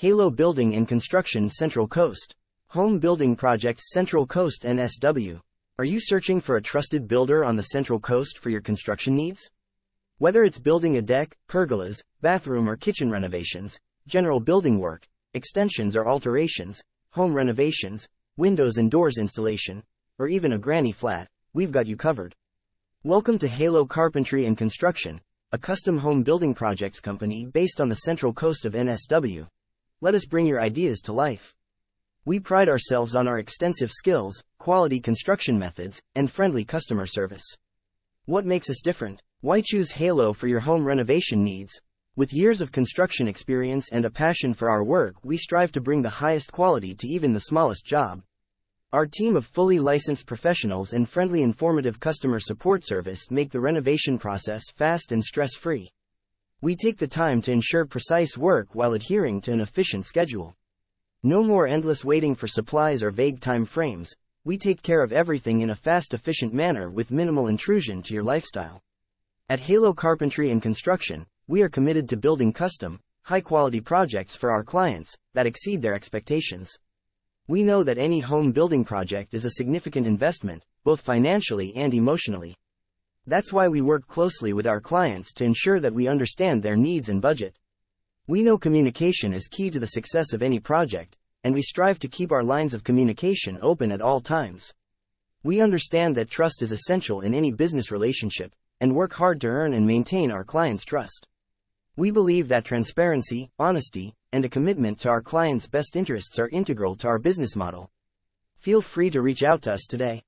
Halo Building and Construction Central Coast. Home Building Projects Central Coast NSW. Are you searching for a trusted builder on the Central Coast for your construction needs? Whether it's building a deck, pergolas, bathroom or kitchen renovations, general building work, extensions or alterations, home renovations, windows and doors installation, or even a granny flat, we've got you covered. Welcome to Halo Carpentry and Construction, a custom home building projects company based on the central coast of NSW. Let us bring your ideas to life. We pride ourselves on our extensive skills, quality construction methods, and friendly customer service. What makes us different? Why choose Halo for your home renovation needs? With years of construction experience and a passion for our work, we strive to bring the highest quality to even the smallest job. Our team of fully licensed professionals and friendly informative customer support service make the renovation process fast and stress-free. We take the time to ensure precise work while adhering to an efficient schedule. No more endless waiting for supplies or vague time frames. We take care of everything in a fast, efficient manner with minimal intrusion to your lifestyle. At Halo Carpentry and Construction, we are committed to building custom, high quality projects for our clients that exceed their expectations. We know that any home building project is a significant investment, both financially and emotionally. That's why we work closely with our clients to ensure that we understand their needs and budget. We know communication is key to the success of any project, and we strive to keep our lines of communication open at all times. We understand that trust is essential in any business relationship, and work hard to earn and maintain our clients' trust. We believe that transparency, honesty, and a commitment to our clients' best interests are integral to our business model. Feel free to reach out to us today.